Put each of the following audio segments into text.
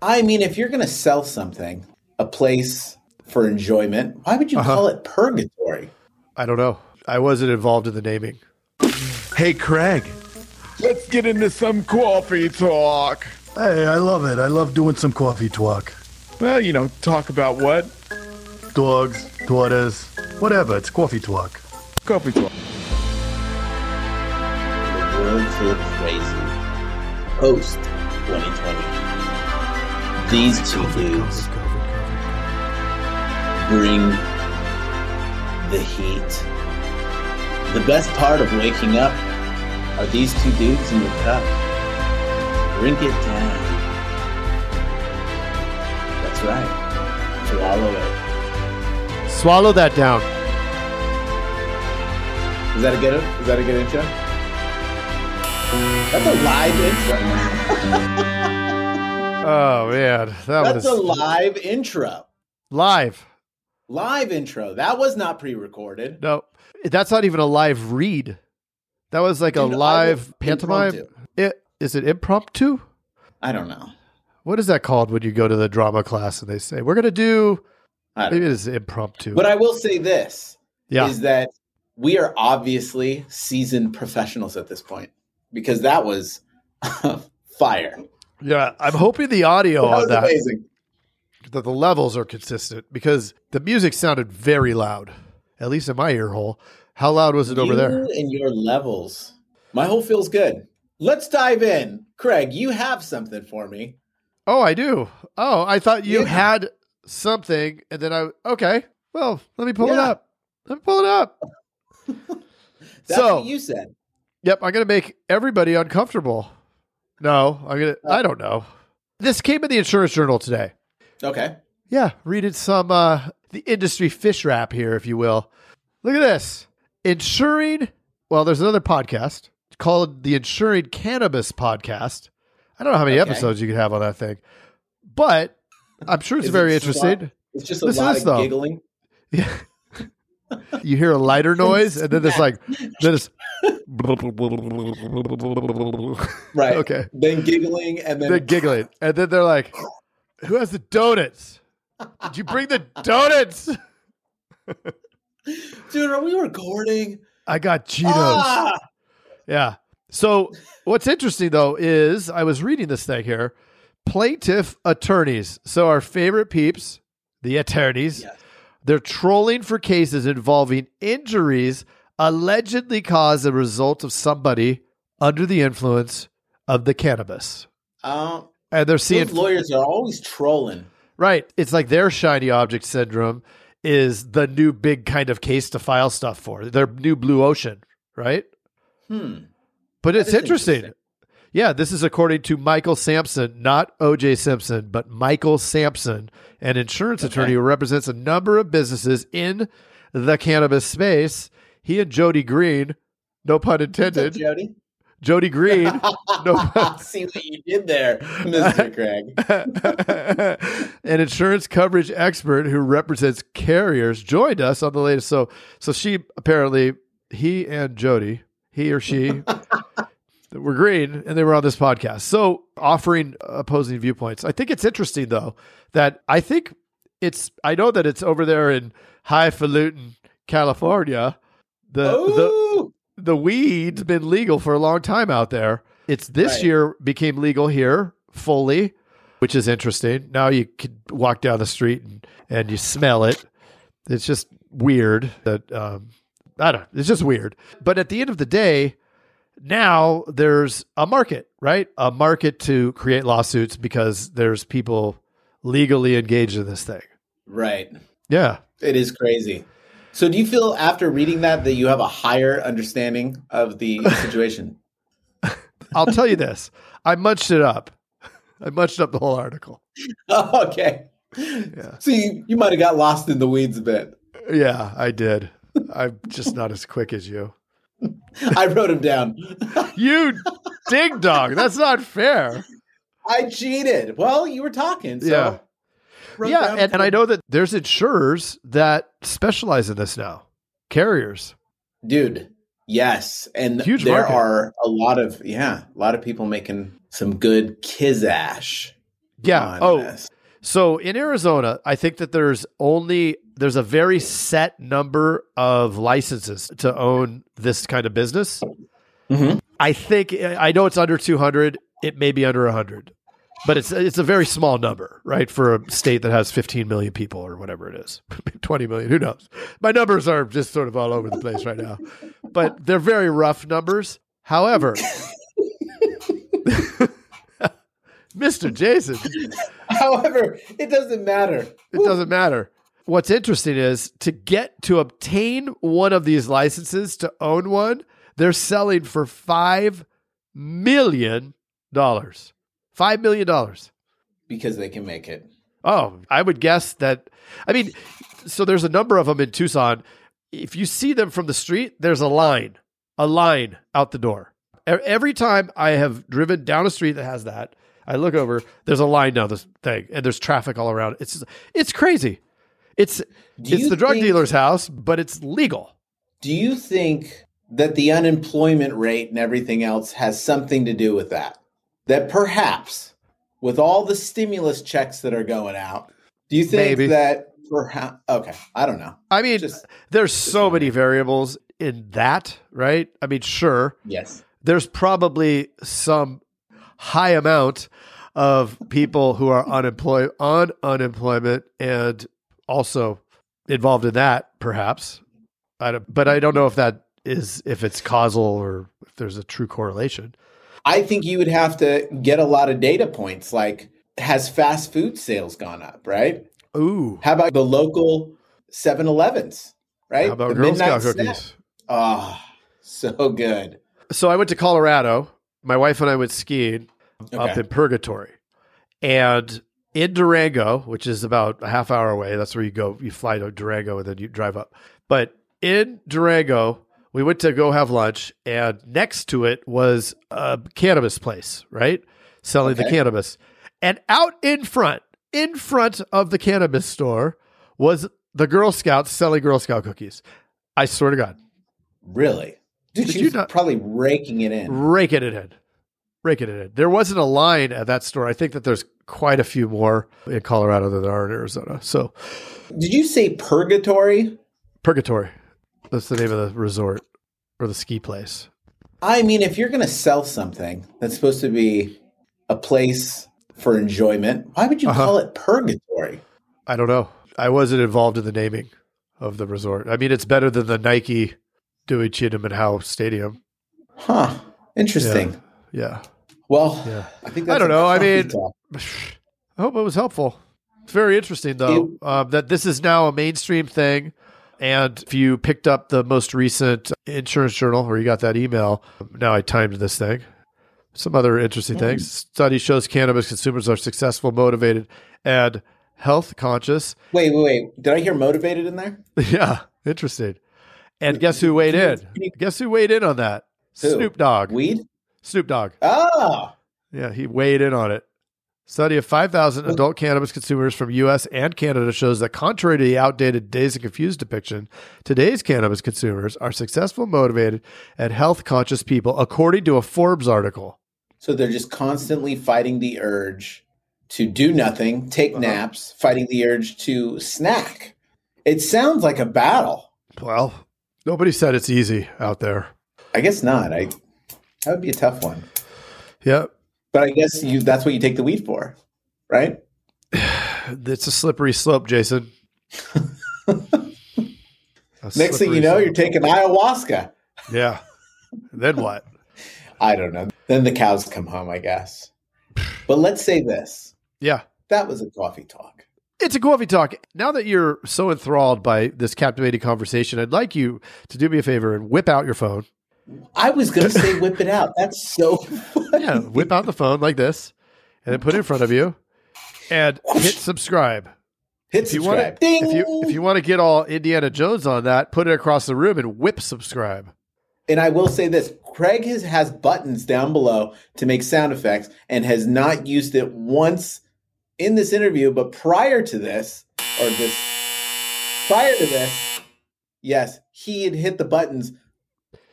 I mean, if you're going to sell something, a place for enjoyment, why would you Uh-huh. call it purgatory? I don't know. I wasn't involved in the naming. Hey, Craig, let's get into some coffee talk. Hey, I love it. I love doing some coffee talk. Well, you know, talk about what? Dogs, daughters, whatever. It's coffee talk. Coffee talk. The world feel crazy. Post 2020. These two dudes bring the heat. The best part of waking up are these two dudes in your cup. Drink it down. That's right. Swallow it. Swallow that down. Is that a good? Is that a good intro? That's a live intro. Oh man, that That's was a live intro. live. Live intro. That was not pre-recorded. No, that's not even a live read. That was like a Dude, I live pantomime. impromptu. It, is it impromptu? I don't know. What is that called when you go to the drama class and they say we're going to do? I don't Maybe it is impromptu. But I will say this yeah, is that we are obviously seasoned professionals at this point because that was fire. Yeah. I'm hoping the audio that on was that amazing. that the levels are consistent because the music sounded very loud, at least in my ear hole. How loud was it over there? and your levels. My whole feels good. Let's dive in. Craig, you have something for me. Oh, I do. Oh, I thought you Yeah. had something, and then I okay. Well, let me pull it up. Let me pull it up. That's So- what you said. Yep, I'm gonna make everybody uncomfortable. No, I'm gonna. Uh, I don't know. This came in the Insurance Journal today. Okay. Yeah, reading some uh the industry fish wrap here, if you will. Look at this. Insuring. Well, there's another podcast called the Insuring Cannabis Podcast. I don't know how many Okay. episodes you could have on that thing, but I'm sure it's very interesting. It's just a Listen lot of giggling. Yeah. You hear a lighter noise, and then it's like, then it's. Right. Okay. Then giggling and then They're giggling, and then they're like, "Who has the donuts? Did you bring the donuts? Dude, are we recording? I got Cheetos." Ah! Yeah. So what's interesting though is I was reading this thing here. Plaintiff attorneys. So our favorite peeps, the attorneys, Yes. They're trolling for cases involving injuries allegedly caused as a result of somebody under the influence of the cannabis. Um, And they're seeing lawyers are always trolling. right. It's like their shiny object syndrome is the new big kind of case to file stuff for. Their new blue ocean, right? Hmm. But it's interesting. interesting. Yeah, this is according to Michael Sampson, not OJ Simpson, but Michael Sampson, an insurance Okay. attorney who represents a number of businesses in the cannabis space. He and Jody Green, no pun intended, Jody? Jody Green, no. See what you did there, Mr. Craig. an insurance coverage expert who represents carriers joined us on the latest. So, so she apparently he and Jody, he or she, were green, and they were on this podcast. So, offering opposing viewpoints. I think it's interesting though that I think it's. I know that it's over there in highfalutin California. The the Oh, the weed's been legal for a long time out there. It's this Right. year became legal here fully, which is interesting. Now you can walk down the street and, and you smell it. It's just weird that um, I don't. It's just weird. But at the end of the day, now there's a market, right? A market to create lawsuits because there's people legally engaged in this thing. right. Yeah. It is crazy. So, do you feel after reading that that you have a higher understanding of the situation? I'll tell you this. I munched it up. I munched up the whole article. Oh, okay. Yeah. So you, you might have got lost in the weeds a bit. Yeah, I did. I'm just not as quick as you. I wrote them down. You dig dog. That's not fair. I cheated. Well, you were talking. So Yeah. yeah, and, and I know that there's insurers that specialize in this now. Carriers. dude. Yes, and Huge there market. are a lot of yeah, a lot of people making some good kizash. Yeah. on Oh, this. So in Arizona, I think that there's only there's a very set number of licenses to own this kind of business. Mhm. I think I know it's under 200. It may be under 100, but it's it's a very small number, right? For a state that has 15 million people or whatever it is, 20 million. Who knows? My numbers are just sort of all over the place right now, but they're very rough numbers. However, Mr. Jason, However, it doesn't matter. It doesn't matter. What's interesting is to get to obtain one of these licenses to own one, they're selling for five million dollars. Five million dollars. because they can make it. Oh, I would guess that. I mean, so there's a number of them in Tucson. If you see them from the street, there's a line, a line out the door. Every time I have driven down a street that has that, I look over. There's a line down this thing, and there's traffic all around. It's it's crazy. It's Do it's the drug think- dealer's house, but it's legal. Do you think that the unemployment rate and everything else has something to do with that? That perhaps with all the stimulus checks that are going out, do you think Maybe. that perhaps okay, I don't know. I mean, Just there's so many variables in that, right? I mean, sure, yes. there's probably some high amount of people who are unemployed on unemployment and also involved in that perhaps. I don't, but i don't know if that is if it's causal or if there's a true correlation. I think you would have to get a lot of data points like has fast food sales gone up, right? ooh. How about the local 7-Elevens, right? how about the girl scout cookies? Oh, so good. so i went to colorado. My wife and i went skiing up in purgatory. And in durango which is about a half hour away that's where you go you fly to durango and then you drive up but in durango we went to go have lunch and next to it was a cannabis place right selling the cannabis and out in front in front of the cannabis store was the girl scouts selling girl scout cookies i swear to god Really? Dude, Did she you not- probably raking it in. raking it in. Raking it in. There wasn't a line at that store. I think that there's quite a few more in Colorado than there are in Arizona. So, Did you say purgatory? Purgatory. That's the name of the resort or the ski place. I mean, if you're going to sell something that's supposed to be a place for enjoyment, why would you Uh-huh. call it purgatory? I don't know. I wasn't involved in the naming of the resort. I mean, it's better than the Nike Dewey Cheatham Howe Stadium. Huh. Interesting. Yeah. Well, Yeah. I think I don't know. I mean- talk. I hope it was helpful. It's very interesting, though, um, that this is now a mainstream thing. And if you picked up the most recent insurance journal or you got that email, now I timed this thing. Some other interesting things. Study shows cannabis consumers are successful, motivated, and health conscious. Wait, wait, wait. Did I hear motivated in there? yeah, interesting. And guess who weighed in? Guess who weighed in on that? Who? Snoop Dogg. Weed? Snoop Dogg. Oh, Yeah, he weighed in on it. Study of 5,000 adult cannabis consumers from U.S. and Canada shows that, contrary to the outdated Dazed and Confused depiction, today's cannabis consumers are successful, motivated, and health conscious people, according to a Forbes article. so they're just constantly fighting the urge to do nothing, take Uh-huh. naps, fighting the urge to snack. It sounds like a battle. Well, nobody said it's easy out there. I guess not. I that would be a tough one. Yep. But I guess you that's what you take the weed for, right? it's a slippery slope, Jason. Next thing you know, slope. you're taking ayahuasca. Yeah. Then what? I don't know. Then the cows come home, I guess. But let's say this. Yeah. That was a coffee talk. It's a coffee talk. Now that you're so enthralled by this captivating conversation, I'd like you to do me a favor and whip out your phone. I was going to say whip it out. That's so funny. Yeah, whip out the phone like this and then put it in front of you and hit subscribe. Hit If you subscribe. to, Ding. if you if you want to get all Indiana Jones on that, put it across the room and whip subscribe. and I will say this Craig has, has buttons down below to make sound effects and has not used it once in this interview, but prior to this, or this, prior to this, yes, he had hit the buttons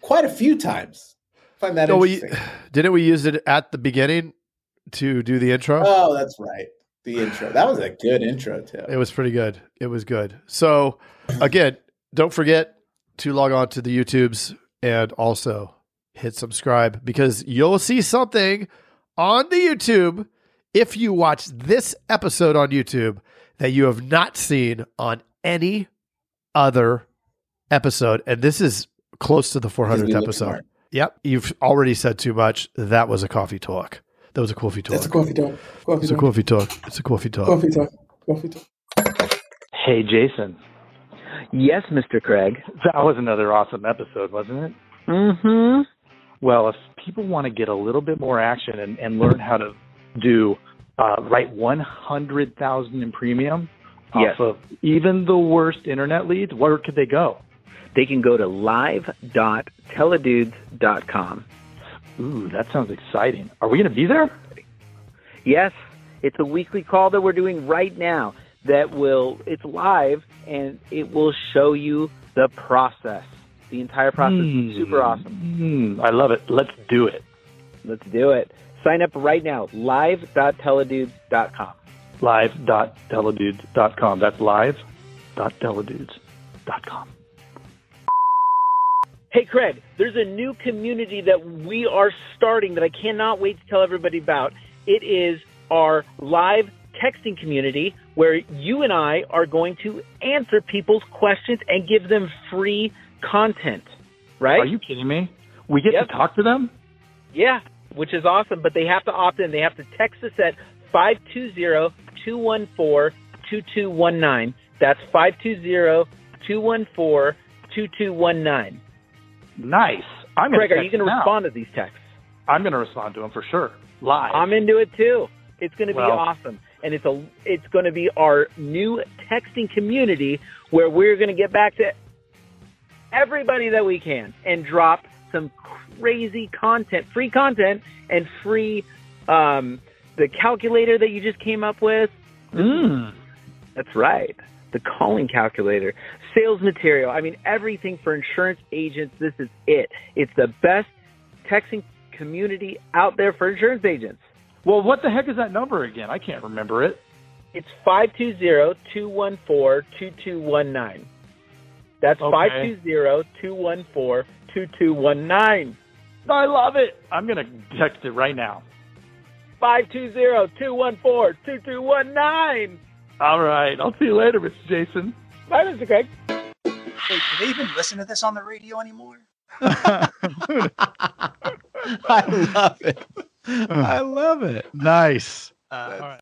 quite a few times. I find that No, we didn't we use it at the beginning to do the intro. Oh, that's right. The intro. That was a good intro too. It was pretty good. It was good. So again, don't forget to log on to the YouTubes and also hit subscribe because you'll see something on the YouTube if you watch this episode on YouTube that you have not seen on any other episode. And this is close to the 400th episode. Yep. You've already said too much. That was a coffee talk. That was a coffee talk. That's a coffee talk. Coffee it's a coffee talk. It's a coffee talk. Coffee talk. Coffee talk. Hey, Jason. Yes, Mr. Craig. That was another awesome episode, wasn't it? Mm-hmm. Well, if people want to get a little bit more action and, and learn how to do uh, write 100,000 in premium Yes. off of even the worst internet leads, where could they go? They can go to live.theidudes.com. Ooh, that sounds exciting. Are we going to be there? Yes, it's a weekly call that we're doing right now that will, it's live and it will show you the process. The entire process is super awesome. Hmm, I love it. Let's do it. Let's do it. Sign up right now, live.theidudes.com. Live.theidudes.com. That's live.theidudes.com. Hey, Craig, there's a new community that we are starting that I cannot wait to tell everybody about. It is our live texting community where you and I are going to answer people's questions and give them free content, right? Are you kidding me? We get Yep. to talk to them? Yeah, which is awesome, but they have to opt in. They have to text us at 520-214-2219. That's 520-214-2219. Nice. I'm are you going to respond to these texts? I'm going to respond to them for sure. Live. I'm into it too. It's going to be Well- awesome, and it's a it's going to be our new texting community where we're going to get back to everybody that we can and drop some crazy content, free content, and free um, the calculator that you just came up with. Mm. That's right. The calling calculator, sales material. I mean, everything for insurance agents. This is it. It's the best texting community out there for insurance agents. Well, what the heck is that number again? I can't remember it. It's 520-214-2219. That's Okay. 520-214-2219. I love it. I'm going to text it right now. 520-214-2219. All right. I'll see you later, Mr. Jason. Bye, Mr. Craig. Wait, do they even listen to this on the radio anymore? I love it. I love it. Nice. Uh,